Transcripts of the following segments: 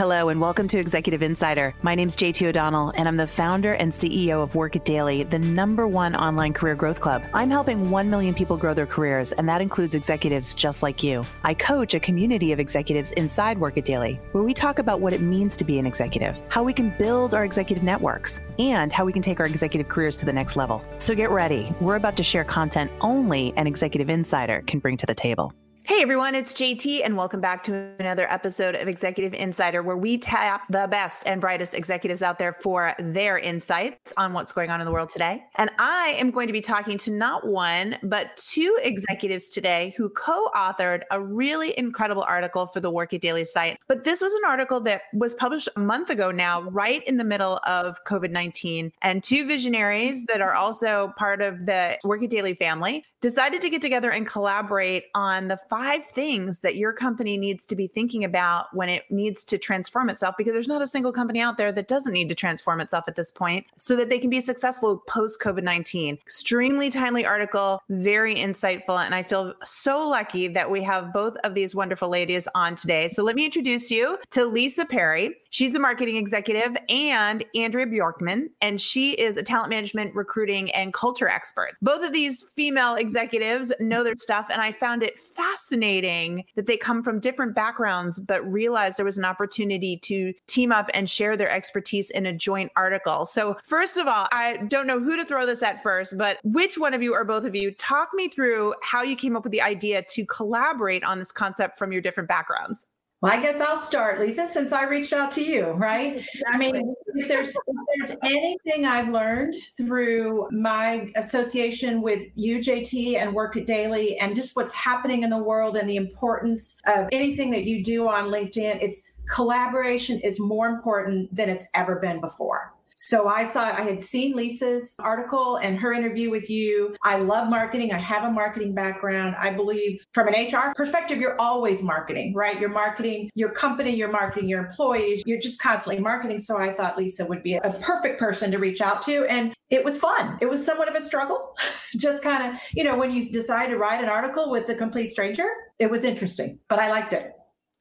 Hello, and welcome to Executive Insider. My name is JT O'Donnell, and I'm the founder and CEO of Work It Daily, the number one online career growth club. I'm helping 1 million people grow their careers, and that includes executives just like you. I coach a community of executives inside Work It Daily, where we talk about what it means to be an executive, how we can build our executive networks, and how we can take our executive careers to the next level. So get ready. We're about to share content only an Executive Insider can bring to the table. Hey everyone, it's JT, and welcome back to another episode of Executive Insider, where we tap the best and brightest executives out there for their insights on what's going on in the world today. And I am going to be talking to not one, but two executives today who co authored a really incredible article for the Work It Daily site. But this was an article that was published a month ago now, right in the middle of COVID 19. And two visionaries that are also part of the Work It Daily family decided to get together and collaborate on the five things that your company needs to be thinking about when it needs to transform itself, because there's not a single company out there that doesn't need to transform itself at this point so that they can be successful post COVID 19. Extremely timely article, very insightful. And I feel so lucky that we have both of these wonderful ladies on today. So let me introduce you to Lisa Perry. She's a marketing executive and Andrea Bjorkman, and she is a talent management, recruiting, and culture expert. Both of these female executives know their stuff, and I found it fascinating that they come from different backgrounds, but realized there was an opportunity to team up and share their expertise in a joint article. So, first of all, I don't know who to throw this at first, but which one of you or both of you talk me through how you came up with the idea to collaborate on this concept from your different backgrounds? Well, I guess I'll start, Lisa, since I reached out to you, right? I mean, if there's, if there's anything I've learned through my association with you JT and Work It Daily and just what's happening in the world and the importance of anything that you do on LinkedIn, it's collaboration is more important than it's ever been before. So I saw, I had seen Lisa's article and her interview with you. I love marketing. I have a marketing background. I believe from an HR perspective, you're always marketing, right? You're marketing your company, you're marketing your employees, you're just constantly marketing. So I thought Lisa would be a perfect person to reach out to. And it was fun. It was somewhat of a struggle. just kind of, you know, when you decide to write an article with a complete stranger, it was interesting, but I liked it.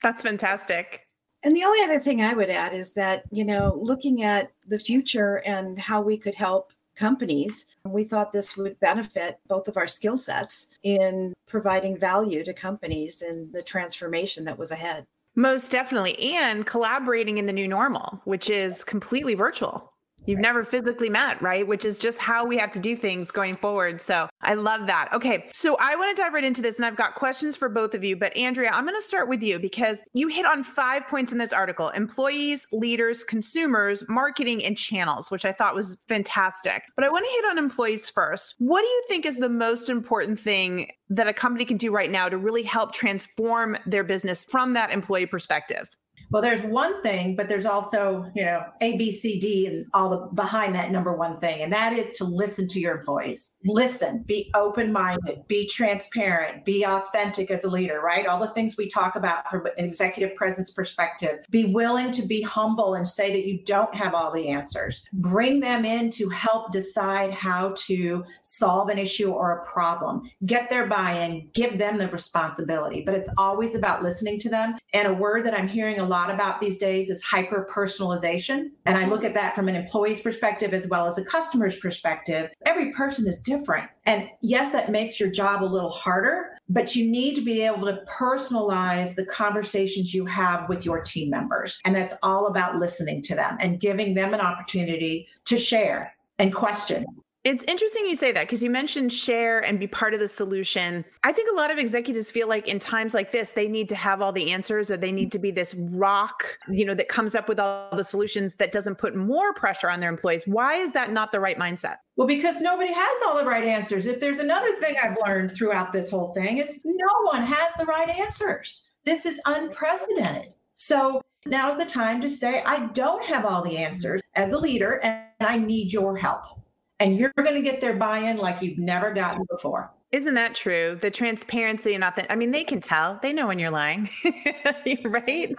That's fantastic. And the only other thing I would add is that, you know, looking at the future and how we could help companies, we thought this would benefit both of our skill sets in providing value to companies in the transformation that was ahead. Most definitely. And collaborating in the new normal, which is completely virtual. You've never physically met, right? Which is just how we have to do things going forward. So I love that. Okay. So I want to dive right into this and I've got questions for both of you. But Andrea, I'm going to start with you because you hit on five points in this article employees, leaders, consumers, marketing, and channels, which I thought was fantastic. But I want to hit on employees first. What do you think is the most important thing that a company can do right now to really help transform their business from that employee perspective? Well, there's one thing, but there's also, you know, A, B, C, D, and all the behind that number one thing. And that is to listen to your employees. Listen, be open minded, be transparent, be authentic as a leader, right? All the things we talk about from an executive presence perspective. Be willing to be humble and say that you don't have all the answers. Bring them in to help decide how to solve an issue or a problem. Get their buy in, give them the responsibility. But it's always about listening to them. And a word that I'm hearing a lot lot about these days is hyper personalization. And I look at that from an employee's perspective as well as a customer's perspective. Every person is different. And yes, that makes your job a little harder, but you need to be able to personalize the conversations you have with your team members. And that's all about listening to them and giving them an opportunity to share and question it's interesting you say that because you mentioned share and be part of the solution. I think a lot of executives feel like in times like this, they need to have all the answers or they need to be this rock, you know, that comes up with all the solutions that doesn't put more pressure on their employees. Why is that not the right mindset? Well, because nobody has all the right answers. If there's another thing I've learned throughout this whole thing, is no one has the right answers. This is unprecedented. So now is the time to say, I don't have all the answers as a leader and I need your help and you're going to get their buy-in like you've never gotten before. Isn't that true? The transparency and authentic. I mean, they can tell. They know when you're lying, right?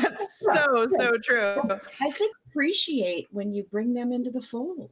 That's so so true. I think appreciate when you bring them into the fold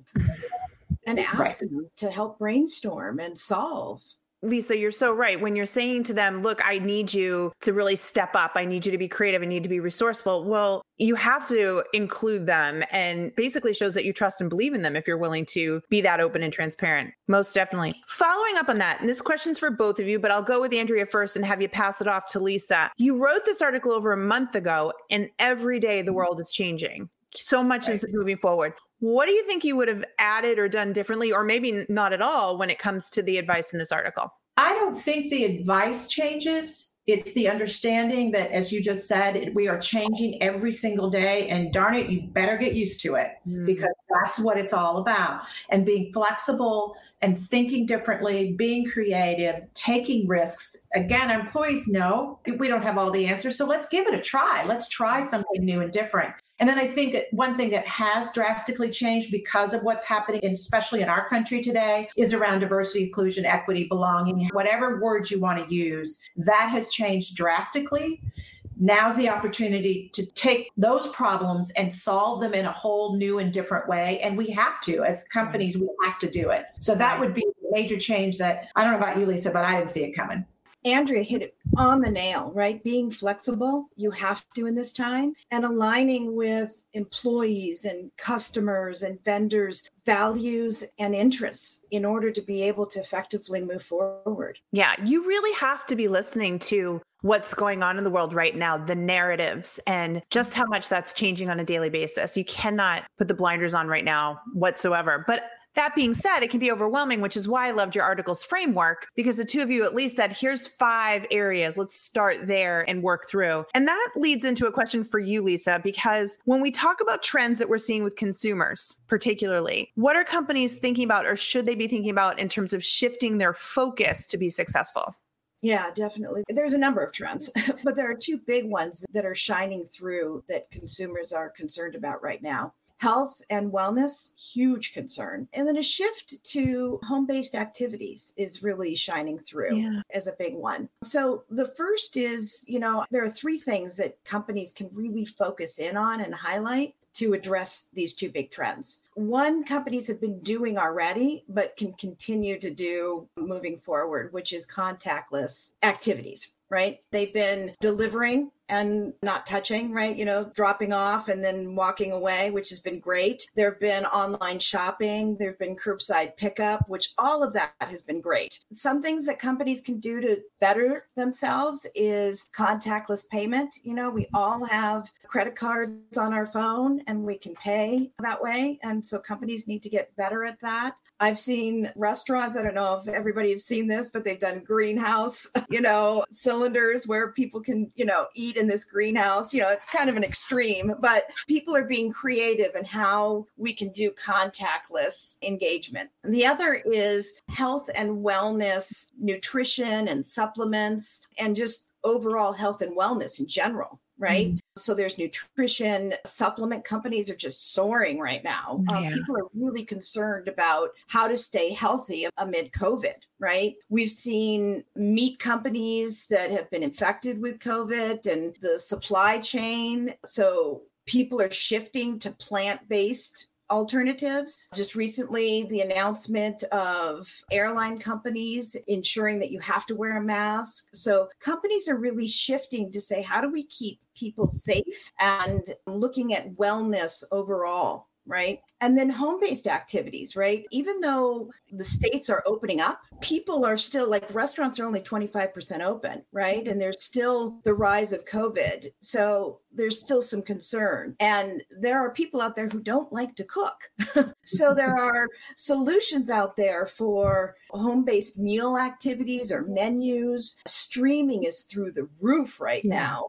and ask right. them to help brainstorm and solve. Lisa, you're so right. When you're saying to them, look, I need you to really step up, I need you to be creative, I need to be resourceful. Well, you have to include them and basically shows that you trust and believe in them if you're willing to be that open and transparent. Most definitely. Following up on that, and this question's for both of you, but I'll go with Andrea first and have you pass it off to Lisa. You wrote this article over a month ago, and every day the world is changing so much right. is moving forward. What do you think you would have added or done differently, or maybe not at all, when it comes to the advice in this article? I don't think the advice changes. It's the understanding that, as you just said, we are changing every single day. And darn it, you better get used to it mm. because that's what it's all about. And being flexible and thinking differently, being creative, taking risks. Again, employees know we don't have all the answers. So let's give it a try. Let's try something new and different. And then I think one thing that has drastically changed because of what's happening, especially in our country today, is around diversity, inclusion, equity, belonging, whatever words you want to use. That has changed drastically. Now's the opportunity to take those problems and solve them in a whole new and different way. And we have to, as companies, we have to do it. So that would be a major change that I don't know about you, Lisa, but I didn't see it coming. Andrea hit it on the nail, right? Being flexible, you have to in this time, and aligning with employees and customers and vendors' values and interests in order to be able to effectively move forward. Yeah, you really have to be listening to what's going on in the world right now, the narratives, and just how much that's changing on a daily basis. You cannot put the blinders on right now whatsoever. But that being said, it can be overwhelming, which is why I loved your article's framework because the two of you at least said, here's five areas. Let's start there and work through. And that leads into a question for you, Lisa, because when we talk about trends that we're seeing with consumers, particularly, what are companies thinking about or should they be thinking about in terms of shifting their focus to be successful? Yeah, definitely. There's a number of trends, but there are two big ones that are shining through that consumers are concerned about right now health and wellness, huge concern. And then a shift to home based activities is really shining through yeah. as a big one. So the first is, you know, there are three things that companies can really focus in on and highlight to address these two big trends. One, companies have been doing already, but can continue to do moving forward, which is contactless activities right? They've been delivering and not touching, right? You know, dropping off and then walking away, which has been great. There have been online shopping, there have been curbside pickup, which all of that has been great. Some things that companies can do to better themselves is contactless payment. You know, we all have credit cards on our phone and we can pay that way. And so companies need to get better at that. I've seen restaurants, I don't know if everybody has seen this, but they've done greenhouse, you know, cylinders where people can, you know, eat in this greenhouse. You know, it's kind of an extreme, but people are being creative in how we can do contactless engagement. The other is health and wellness, nutrition and supplements, and just overall health and wellness in general right? Mm-hmm. So there's nutrition supplement companies are just soaring right now. Um, people are really concerned about how to stay healthy amid COVID, right? We've seen meat companies that have been infected with COVID and the supply chain. So people are shifting to plant based alternatives. Just recently, the announcement of airline companies ensuring that you have to wear a mask. So companies are really shifting to say, how do we keep people safe and looking at wellness overall? Right? And then home based activities, right? Even though the states are opening up, people are still like restaurants are only 25% open, right? And there's still the rise of COVID. So there's still some concern. And there are people out there who don't like to cook. so there are solutions out there for home based meal activities or menus. Streaming is through the roof right yeah. now.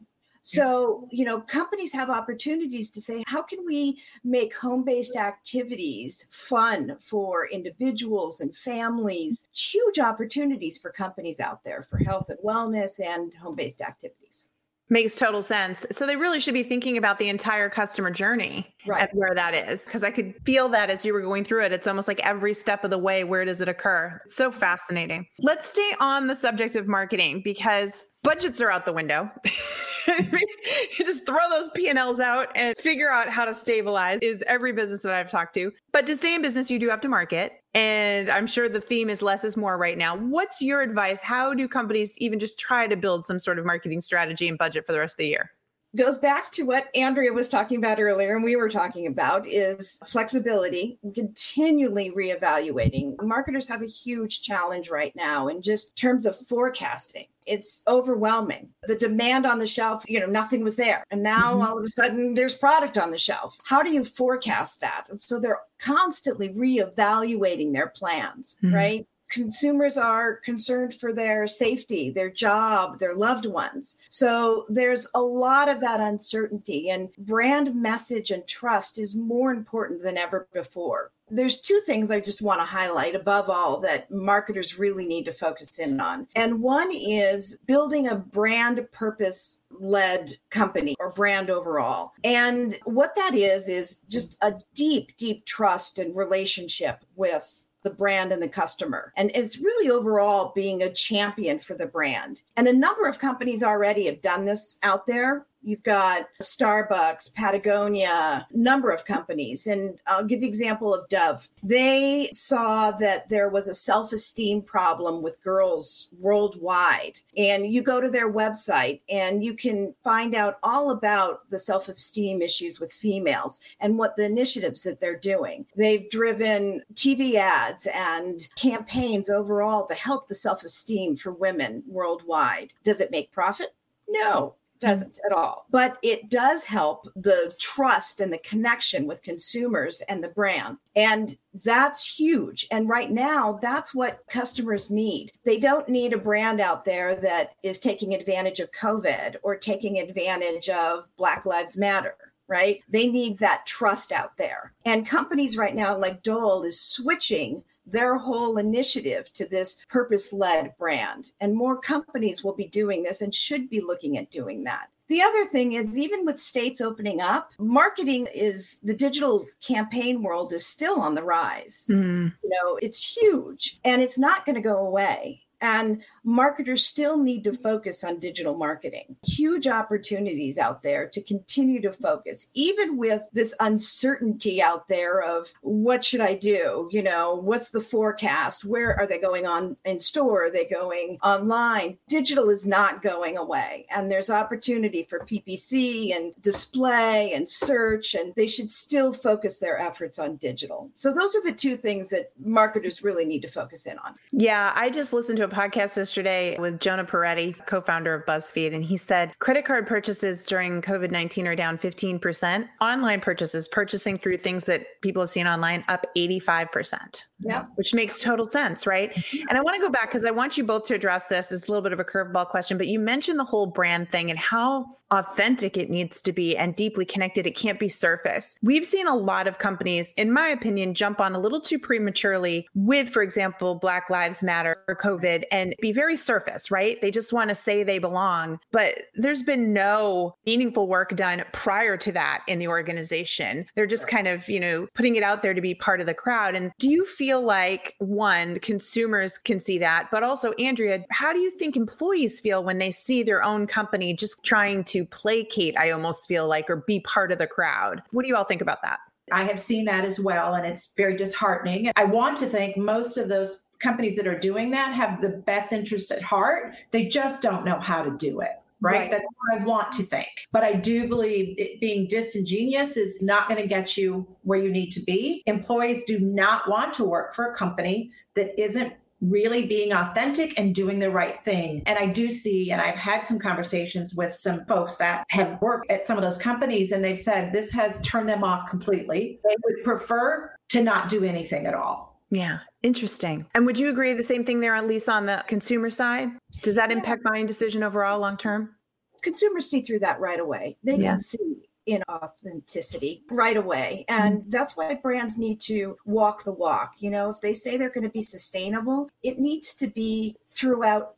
So, you know, companies have opportunities to say, how can we make home based activities fun for individuals and families? Huge opportunities for companies out there for health and wellness and home based activities. Makes total sense. So they really should be thinking about the entire customer journey right. and where that is. Because I could feel that as you were going through it. It's almost like every step of the way, where does it occur? It's so fascinating. Let's stay on the subject of marketing because budgets are out the window. just throw those P&Ls out and figure out how to stabilize is every business that I've talked to. But to stay in business, you do have to market. And I'm sure the theme is less is more right now. What's your advice? How do companies even just try to build some sort of marketing strategy and budget for the rest of the year? Goes back to what Andrea was talking about earlier and we were talking about is flexibility, continually reevaluating. Marketers have a huge challenge right now in just terms of forecasting. It's overwhelming. The demand on the shelf, you know, nothing was there. And now mm-hmm. all of a sudden there's product on the shelf. How do you forecast that? And so they're constantly reevaluating their plans, mm-hmm. right? Consumers are concerned for their safety, their job, their loved ones. So there's a lot of that uncertainty, and brand message and trust is more important than ever before. There's two things I just want to highlight above all that marketers really need to focus in on. And one is building a brand purpose led company or brand overall. And what that is, is just a deep, deep trust and relationship with the brand and the customer. And it's really overall being a champion for the brand. And a number of companies already have done this out there. You've got Starbucks, Patagonia, number of companies. And I'll give you example of Dove. They saw that there was a self-esteem problem with girls worldwide. And you go to their website and you can find out all about the self-esteem issues with females and what the initiatives that they're doing. They've driven TV ads and campaigns overall to help the self-esteem for women worldwide. Does it make profit? No, doesn't at all. But it does help the trust and the connection with consumers and the brand. And that's huge. And right now, that's what customers need. They don't need a brand out there that is taking advantage of COVID or taking advantage of Black Lives Matter right? They need that trust out there. And companies right now, like Dole, is switching their whole initiative to this purpose led brand. And more companies will be doing this and should be looking at doing that. The other thing is, even with states opening up, marketing is the digital campaign world is still on the rise. Mm. You know, it's huge and it's not going to go away. And marketers still need to focus on digital marketing. Huge opportunities out there to continue to focus, even with this uncertainty out there of what should I do? You know, what's the forecast? Where are they going on in store? Are they going online? Digital is not going away. And there's opportunity for PPC and display and search, and they should still focus their efforts on digital. So those are the two things that marketers really need to focus in on. Yeah, I just listened to a podcast yesterday with Jonah Peretti, co founder of BuzzFeed, and he said credit card purchases during COVID 19 are down 15%. Online purchases, purchasing through things that people have seen online, up 85%. Yeah. Which makes total sense, right? Mm-hmm. And I want to go back because I want you both to address this. It's a little bit of a curveball question, but you mentioned the whole brand thing and how authentic it needs to be and deeply connected. It can't be surface. We've seen a lot of companies, in my opinion, jump on a little too prematurely with, for example, Black Lives Matter or COVID and be very surface, right? They just want to say they belong, but there's been no meaningful work done prior to that in the organization. They're just kind of, you know, putting it out there to be part of the crowd. And do you feel like one, consumers can see that, but also, Andrea, how do you think employees feel when they see their own company just trying to placate, I almost feel like, or be part of the crowd? What do you all think about that? I have seen that as well, and it's very disheartening. I want to think most of those companies that are doing that have the best interests at heart. They just don't know how to do it right? right? That's what I want to think. But I do believe it being disingenuous is not going to get you where you need to be. Employees do not want to work for a company that isn't really being authentic and doing the right thing. And I do see, and I've had some conversations with some folks that have worked at some of those companies, and they've said this has turned them off completely. They would prefer to not do anything at all. Yeah, interesting. And would you agree the same thing there, at least on the consumer side? Does that impact buying decision overall long term? Consumers see through that right away. They yeah. can see inauthenticity right away. And mm-hmm. that's why brands need to walk the walk. You know, if they say they're going to be sustainable, it needs to be throughout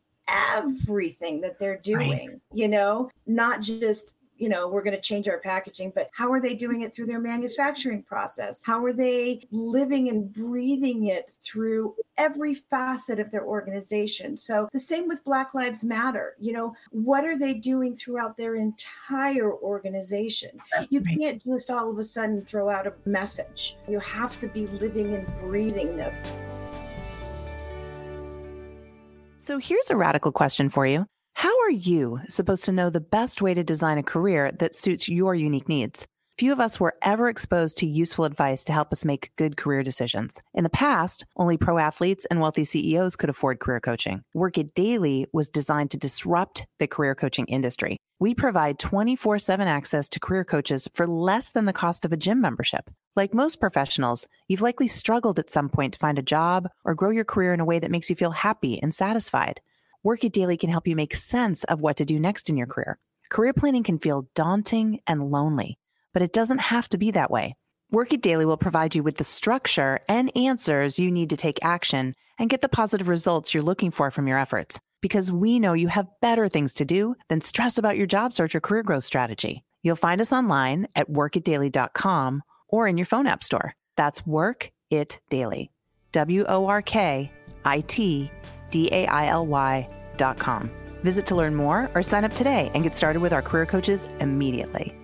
everything that they're doing, right. you know, not just you know, we're going to change our packaging, but how are they doing it through their manufacturing process? How are they living and breathing it through every facet of their organization? So the same with Black Lives Matter. You know, what are they doing throughout their entire organization? You can't just all of a sudden throw out a message. You have to be living and breathing this. So here's a radical question for you. How are you supposed to know the best way to design a career that suits your unique needs? Few of us were ever exposed to useful advice to help us make good career decisions. In the past, only pro athletes and wealthy CEOs could afford career coaching. Work It Daily was designed to disrupt the career coaching industry. We provide 24 7 access to career coaches for less than the cost of a gym membership. Like most professionals, you've likely struggled at some point to find a job or grow your career in a way that makes you feel happy and satisfied. Work It Daily can help you make sense of what to do next in your career. Career planning can feel daunting and lonely but it doesn't have to be that way. Work It Daily will provide you with the structure and answers you need to take action and get the positive results you're looking for from your efforts. Because we know you have better things to do than stress about your job search or career growth strategy. You'll find us online at workitdaily.com or in your phone app store. That's Work It Daily. W O R K I T D A I L com. Visit to learn more or sign up today and get started with our career coaches immediately.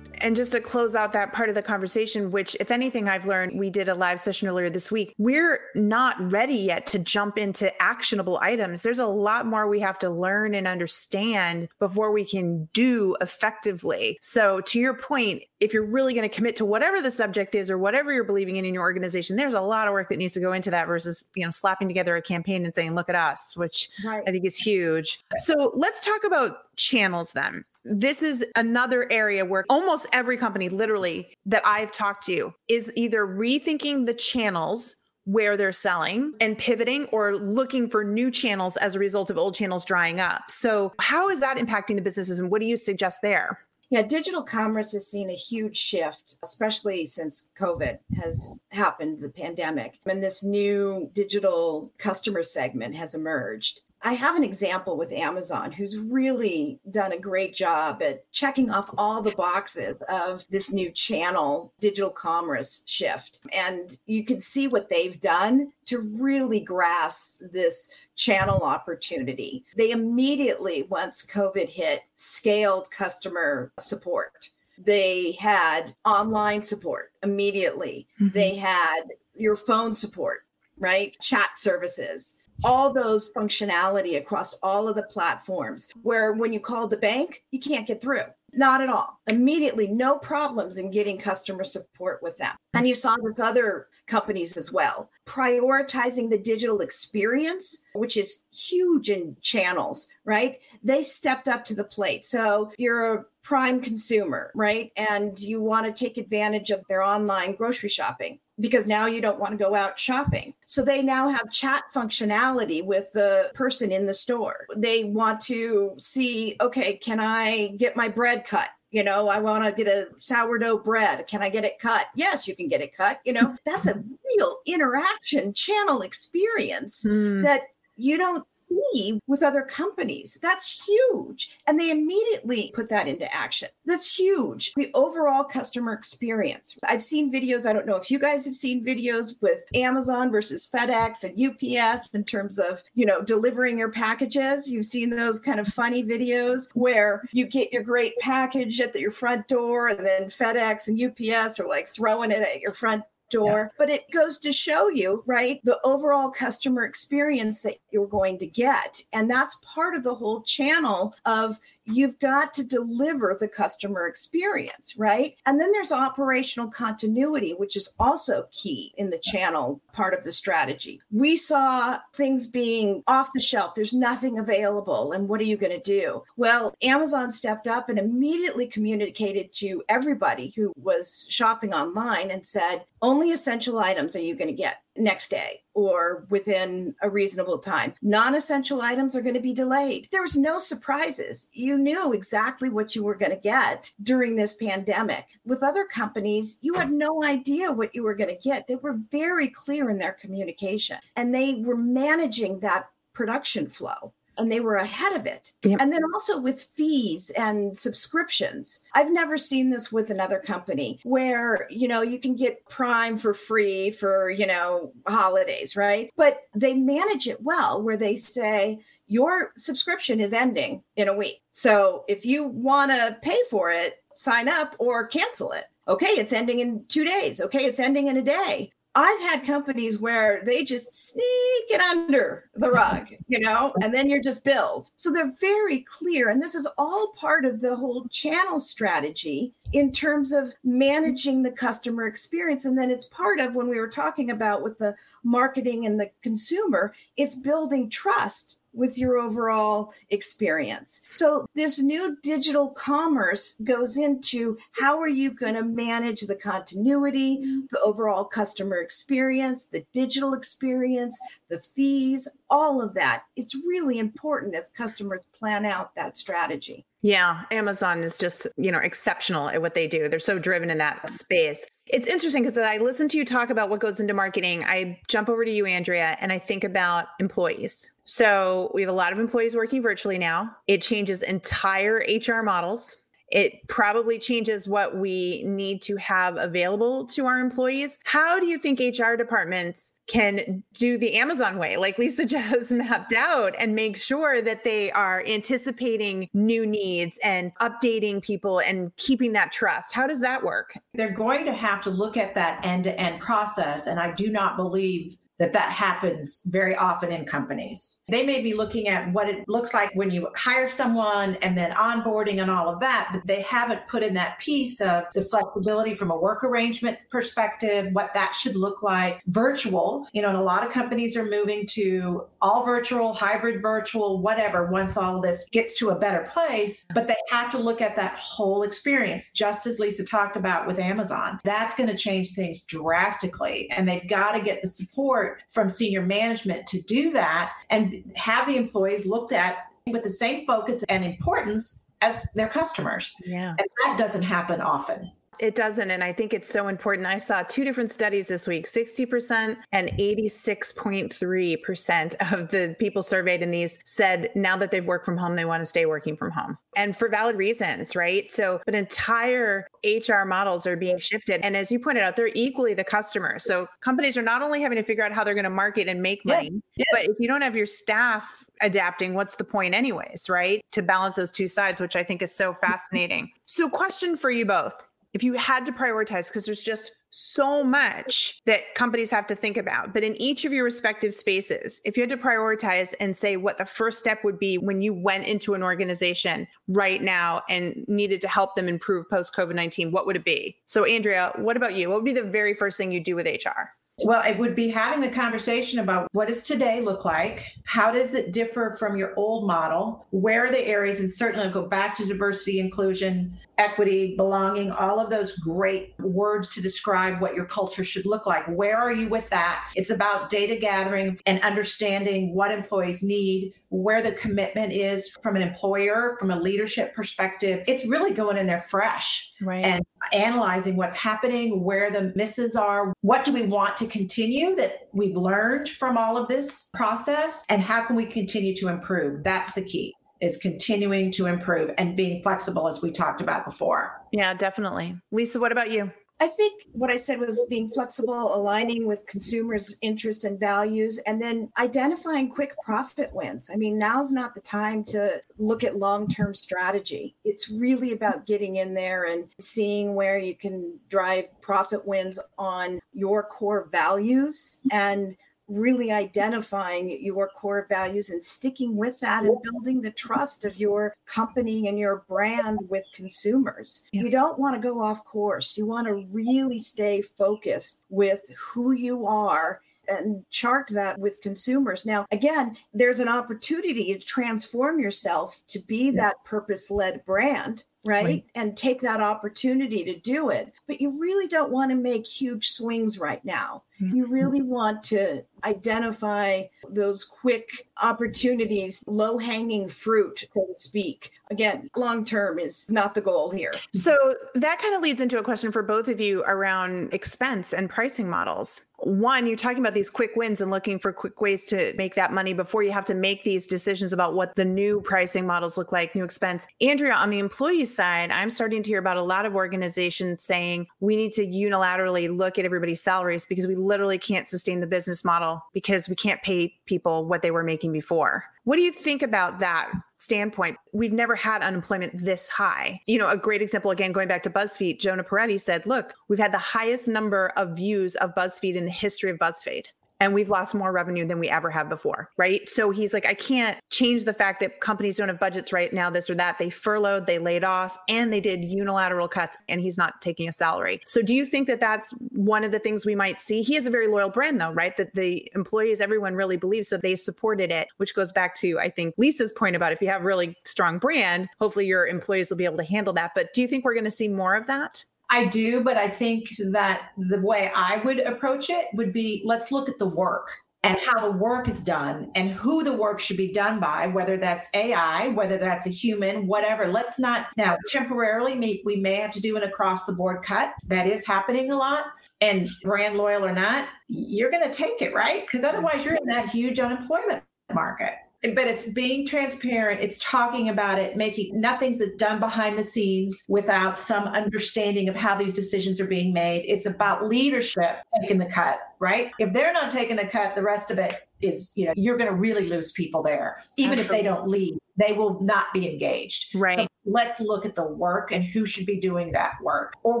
And just to close out that part of the conversation, which, if anything, I've learned, we did a live session earlier this week. We're not ready yet to jump into actionable items. There's a lot more we have to learn and understand before we can do effectively. So, to your point, if you're really going to commit to whatever the subject is or whatever you're believing in in your organization, there's a lot of work that needs to go into that versus, you know, slapping together a campaign and saying, look at us, which right. I think is huge. So let's talk about channels then this is another area where almost every company, literally, that I've talked to is either rethinking the channels where they're selling and pivoting or looking for new channels as a result of old channels drying up. So, how is that impacting the businesses and what do you suggest there? Yeah, digital commerce has seen a huge shift, especially since COVID has happened, the pandemic. And this new digital customer segment has emerged. I have an example with Amazon who's really done a great job at checking off all the boxes of this new channel digital commerce shift. And you can see what they've done to really grasp this channel opportunity. They immediately, once COVID hit, scaled customer support. They had online support immediately. Mm-hmm. They had your phone support, right? Chat services all those functionality across all of the platforms where when you call the bank, you can't get through. Not at all. Immediately, no problems in getting customer support with them. And you saw with other companies as well, prioritizing the digital experience, which is huge in channels, right? They stepped up to the plate. So you're a prime consumer, right? And you want to take advantage of their online grocery shopping because now you don't want to go out shopping. So they now have chat functionality with the person in the store. They want to see, okay, can I get my bread cut? You know, I want to get a sourdough bread. Can I get it cut? Yes, you can get it cut. You know, that's a real interaction channel experience mm. that you don't see with other companies. That's huge. And they immediately put that into action. That's huge. The overall customer experience. I've seen videos. I don't know if you guys have seen videos with Amazon versus FedEx and UPS in terms of, you know, delivering your packages. You've seen those kind of funny videos where you get your great package at the, your front door and then FedEx and UPS are like throwing it at your front door. Yeah. But it goes to show you, right, the overall customer experience that you're going to get. And that's part of the whole channel of you've got to deliver the customer experience, right? And then there's operational continuity, which is also key in the channel part of the strategy. We saw things being off the shelf, there's nothing available. And what are you going to do? Well, Amazon stepped up and immediately communicated to everybody who was shopping online and said, only essential items are you going to get next day or within a reasonable time. Non essential items are going to be delayed. There was no surprises. You knew exactly what you were going to get during this pandemic. With other companies, you had no idea what you were going to get. They were very clear in their communication and they were managing that production flow. And they were ahead of it. Yep. And then also with fees and subscriptions. I've never seen this with another company where, you know, you can get Prime for free for, you know, holidays, right? But they manage it well where they say, your subscription is ending in a week. So if you want to pay for it, sign up or cancel it. Okay, it's ending in two days. Okay, it's ending in a day. I've had companies where they just sneak it under the rug, you know, and then you're just billed. So they're very clear. And this is all part of the whole channel strategy in terms of managing the customer experience. And then it's part of when we were talking about with the marketing and the consumer, it's building trust with your overall experience. So this new digital commerce goes into how are you going to manage the continuity, the overall customer experience, the digital experience, the fees, all of that. It's really important as customers plan out that strategy. Yeah, Amazon is just, you know, exceptional at what they do. They're so driven in that space. It's interesting because I listen to you talk about what goes into marketing. I jump over to you, Andrea, and I think about employees. So we have a lot of employees working virtually now. It changes entire HR models it probably changes what we need to have available to our employees. How do you think HR departments can do the Amazon way, like Lisa just mapped out, and make sure that they are anticipating new needs and updating people and keeping that trust? How does that work? They're going to have to look at that end to end process. And I do not believe that that happens very often in companies. They may be looking at what it looks like when you hire someone and then onboarding and all of that, but they haven't put in that piece of the flexibility from a work arrangements perspective, what that should look like. Virtual, you know, and a lot of companies are moving to all virtual, hybrid virtual, whatever, once all this gets to a better place, but they have to look at that whole experience, just as Lisa talked about with Amazon. That's going to change things drastically, and they've got to get the support from senior management to do that and have the employees looked at with the same focus and importance as their customers. Yeah. And that doesn't happen often. It doesn't. And I think it's so important. I saw two different studies this week 60% and 86.3% of the people surveyed in these said now that they've worked from home, they want to stay working from home and for valid reasons, right? So, but entire HR models are being shifted. And as you pointed out, they're equally the customer. So companies are not only having to figure out how they're going to market and make money, yes. but if you don't have your staff adapting, what's the point, anyways, right? To balance those two sides, which I think is so fascinating. So, question for you both if you had to prioritize, because there's just so much that companies have to think about, but in each of your respective spaces, if you had to prioritize and say what the first step would be when you went into an organization right now and needed to help them improve post COVID 19, what would it be? So, Andrea, what about you? What would be the very first thing you do with HR? Well, it would be having the conversation about what does today look like? How does it differ from your old model? Where are the areas? And certainly go back to diversity, inclusion, equity, belonging, all of those great words to describe what your culture should look like. Where are you with that? It's about data gathering and understanding what employees need, where the commitment is from an employer, from a leadership perspective. It's really going in there fresh right. and analyzing what's happening, where the misses are, what do we want to continue that we've learned from all of this process, and how can we continue to improve? That's the key is continuing to improve and being flexible as we talked about before. Yeah, definitely. Lisa, what about you? I think what I said was being flexible, aligning with consumers' interests and values, and then identifying quick profit wins. I mean, now's not the time to look at long term strategy. It's really about getting in there and seeing where you can drive profit wins on your core values and really identifying your core values and sticking with that and building the trust of your company and your brand with consumers. Yeah. You don't want to go off course. You want to really stay focused with who you are and chart that with consumers. Now, again, there's an opportunity to transform yourself to be that purpose led brand. Right? right? And take that opportunity to do it. But you really don't want to make huge swings right now Mm-hmm. You really want to identify those quick opportunities, low hanging fruit, so to speak. Again, long term is not the goal here. So that kind of leads into a question for both of you around expense and pricing models. One, you're talking about these quick wins and looking for quick ways to make that money before you have to make these decisions about what the new pricing models look like, new expense. Andrea, on the employee side, I'm starting to hear about a lot of organizations saying we need to unilaterally look at everybody's salaries because we literally can't sustain the business model because we can't pay people what they were making before. What do you think about that standpoint? We've never had unemployment this high. You know, a great example, again, going back to BuzzFeed, Jonah Peretti said, look, we've had the highest number of views of BuzzFeed in the history of BuzzFeed and we've lost more revenue than we ever have before, right? So he's like, I can't change the fact that companies don't have budgets right now, this or that. They furloughed, they laid off, and they did unilateral cuts, and he's not taking a salary. So do you think that that's one of the things we might see? He has a very loyal brand, though, right? That the employees, everyone really believes, so they supported it, which goes back to, I think, Lisa's point about if you have really strong brand, hopefully your employees will be able to handle that. But do you think we're going to see more of that? I do, but I think that the way I would approach it would be let's look at the work and how the work is done and who the work should be done by, whether that's AI, whether that's a human, whatever. Let's not now temporarily, we may have to do an across the board cut. That is happening a lot. And brand loyal or not, you're going to take it, right? Because otherwise, you're in that huge unemployment market but it's being transparent it's talking about it making nothing's that's done behind the scenes without some understanding of how these decisions are being made. It's about leadership taking the cut right? If they're not taking the cut the rest of it is you know you're going to really lose people there even Absolutely. if they don't leave they will not be engaged. Right. so let's look at the work and who should be doing that work or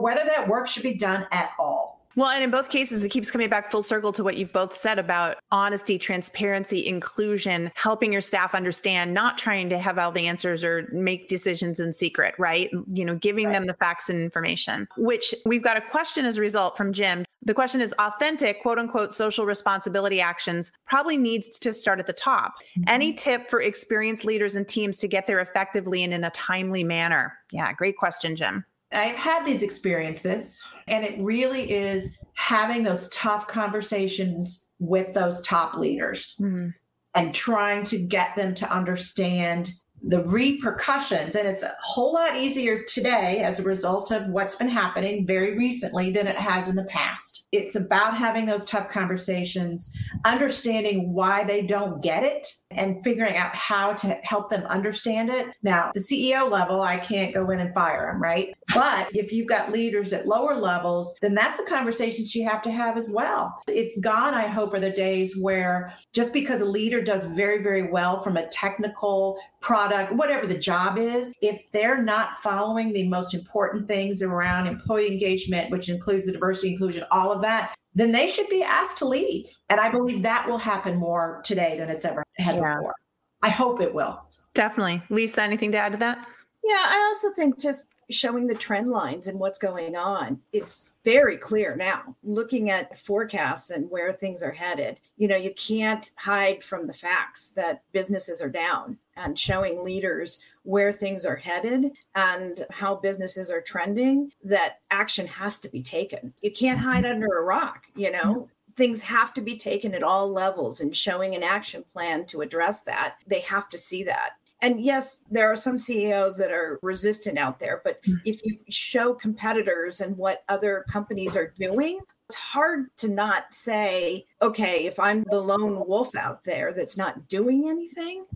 whether that work should be done at all well, and in both cases, it keeps coming back full circle to what you've both said about honesty, transparency, inclusion, helping your staff understand, not trying to have all the answers or make decisions in secret, right? You know, giving right. them the facts and information, which we've got a question as a result from Jim. The question is authentic, quote unquote, social responsibility actions probably needs to start at the top. Mm-hmm. Any tip for experienced leaders and teams to get there effectively and in a timely manner? Yeah, great question, Jim. I've had these experiences, and it really is having those tough conversations with those top leaders mm-hmm. and trying to get them to understand the repercussions. And it's a whole lot easier today as a result of what's been happening very recently than it has in the past. It's about having those tough conversations, understanding why they don't get it, and figuring out how to help them understand it. Now, the CEO level, I can't go in and fire them, right? But if you've got leaders at lower levels, then that's the conversations you have to have as well. It's gone, I hope, are the days where just because a leader does very, very well from a technical product, whatever the job is, if they're not following the most important things around employee engagement, which includes the diversity, inclusion, all of that, then they should be asked to leave. And I believe that will happen more today than it's ever had yeah. before. I hope it will. Definitely. Lisa, anything to add to that? Yeah, I also think just showing the trend lines and what's going on. It's very clear now, looking at forecasts and where things are headed. You know, you can't hide from the facts that businesses are down and showing leaders where things are headed and how businesses are trending, that action has to be taken. You can't hide mm-hmm. under a rock, you know? Things have to be taken at all levels and showing an action plan to address that. They have to see that. And yes, there are some CEOs that are resistant out there, but hmm. if you show competitors and what other companies are doing, it's hard to not say, okay, if I'm the lone wolf out there that's not doing anything,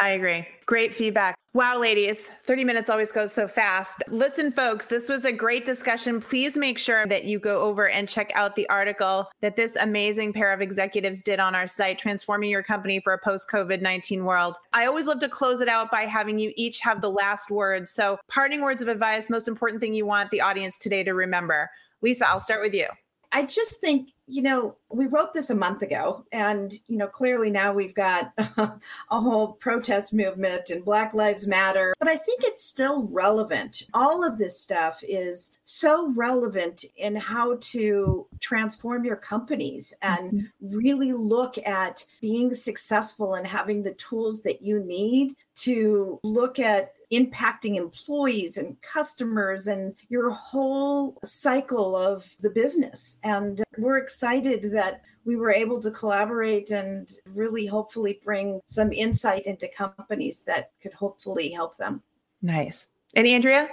I agree. Great feedback. Wow, ladies, 30 minutes always goes so fast. Listen, folks, this was a great discussion. Please make sure that you go over and check out the article that this amazing pair of executives did on our site, Transforming Your Company for a Post COVID 19 World. I always love to close it out by having you each have the last word. So, parting words of advice, most important thing you want the audience today to remember. Lisa, I'll start with you. I just think, you know, we wrote this a month ago, and, you know, clearly now we've got a whole protest movement and Black Lives Matter, but I think it's still relevant. All of this stuff is so relevant in how to transform your companies and mm-hmm. really look at being successful and having the tools that you need to look at impacting employees and customers and your whole cycle of the business. And we're excited that we were able to collaborate and really hopefully bring some insight into companies that could hopefully help them. Nice. And Andrea?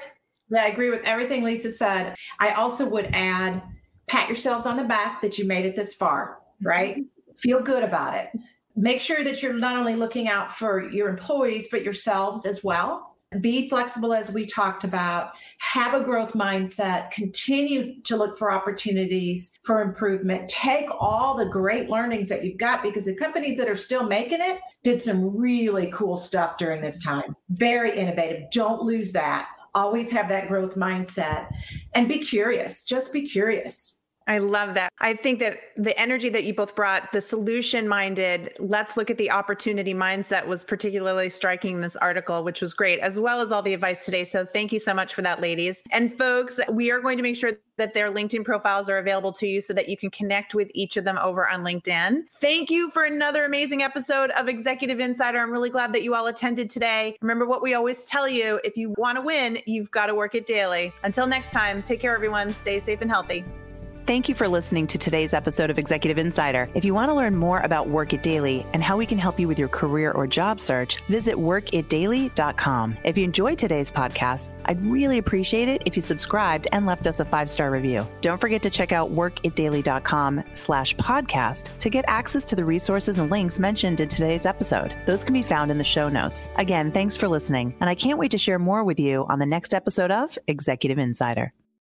Yeah, I agree with everything Lisa said. I also would add pat yourselves on the back that you made it this far, mm-hmm. right? Feel good about it. Make sure that you're not only looking out for your employees, but yourselves as well. Be flexible, as we talked about. Have a growth mindset. Continue to look for opportunities for improvement. Take all the great learnings that you've got because the companies that are still making it did some really cool stuff during this time. Very innovative. Don't lose that. Always have that growth mindset and be curious. Just be curious I love that. I think that the energy that you both brought, the solution minded, let's look at the opportunity mindset was particularly striking in this article, which was great, as well as all the advice today. So thank you so much for that, ladies. And folks, we are going to make sure that their LinkedIn profiles are available to you so that you can connect with each of them over on LinkedIn. Thank you for another amazing episode of Executive Insider. I'm really glad that you all attended today. Remember what we always tell you if you want to win, you've got to work it daily. Until next time, take care, everyone. Stay safe and healthy. Thank you for listening to today's episode of Executive Insider. If you want to learn more about Work It Daily and how we can help you with your career or job search, visit workitdaily.com. If you enjoyed today's podcast, I'd really appreciate it if you subscribed and left us a five-star review. Don't forget to check out workitdaily.com slash podcast to get access to the resources and links mentioned in today's episode. Those can be found in the show notes. Again, thanks for listening, and I can't wait to share more with you on the next episode of Executive Insider.